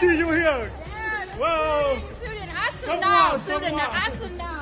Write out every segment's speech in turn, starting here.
see you here. Yeah, Whoa. Student, I Come on, Come on.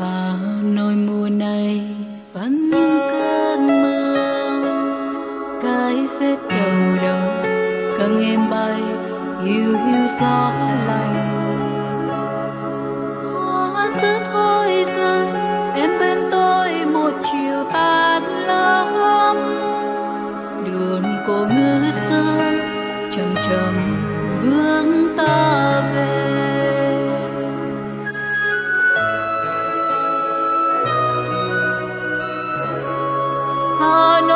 Hà Nội mùa này vẫn những cơn mưa cái rét đầu đầu, càng em bay hiu hiu gió lạnh hoa rớt thôi rơi, em bên tôi một chiều tan lắm. Đường cô ngư xưa chậm chậm bước ta về.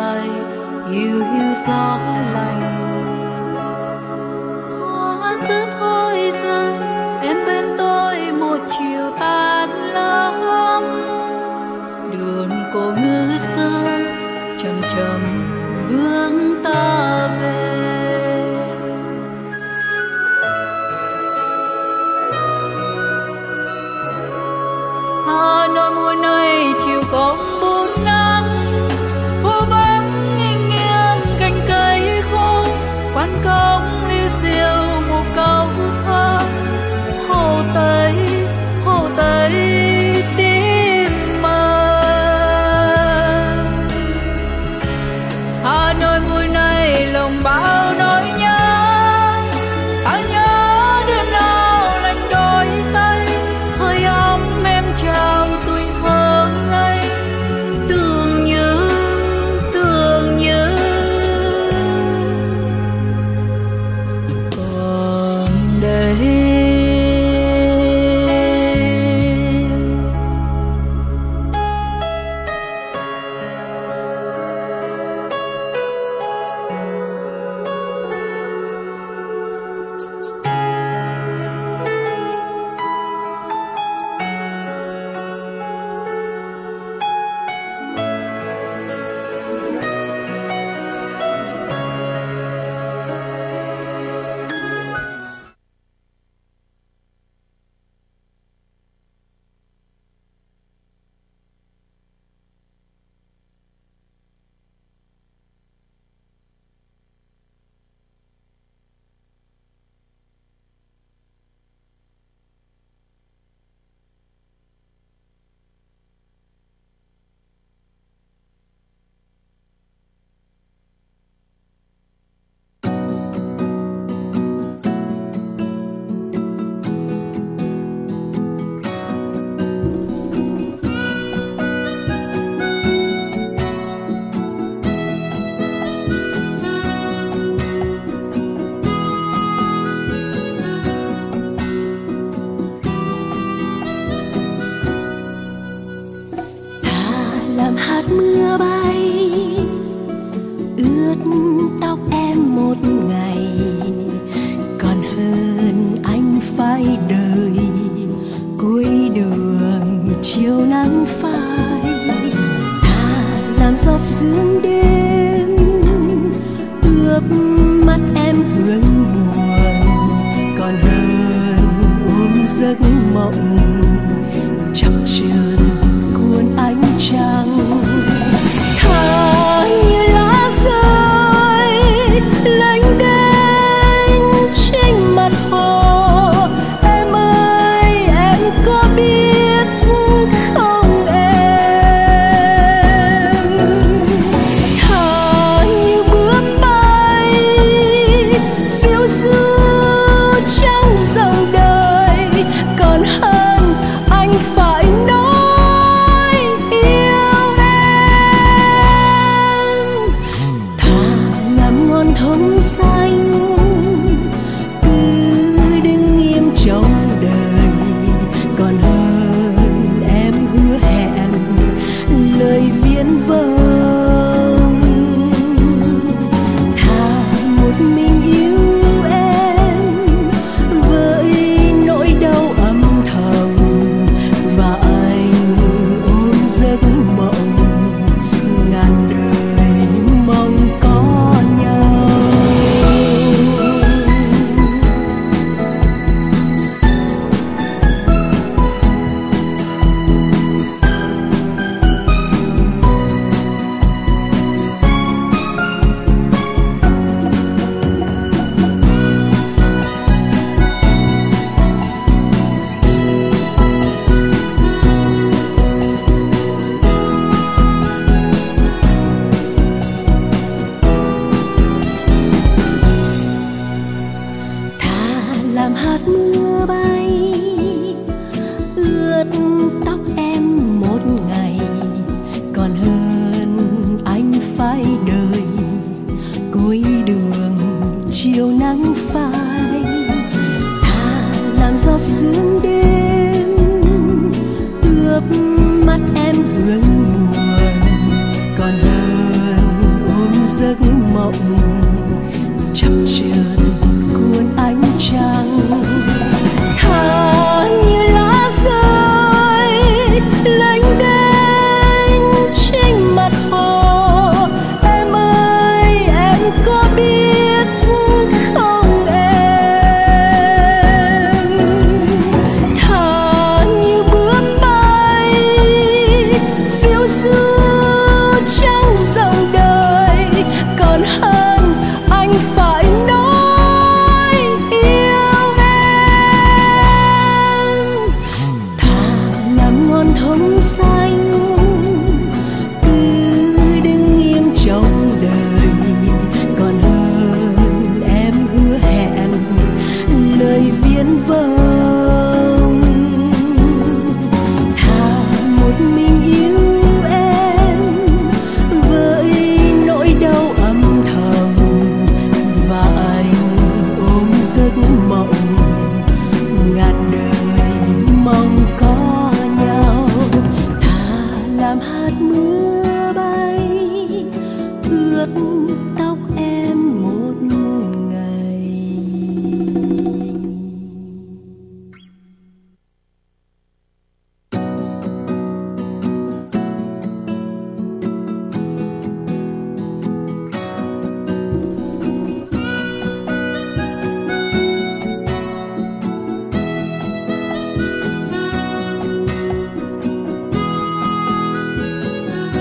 mây hiu hiu gió lạnh hoa sứ thôi rơi, em bên tôi một chiều tàn lắm. Đường cổ ngư xưa chầm chầm bước ta về. Hà Nội mùa này chiều có đường, chiều nắng phai. Thà làm gió sương đêm ướp mắt em hướng buồn. Còn hơn ôm giấc mộng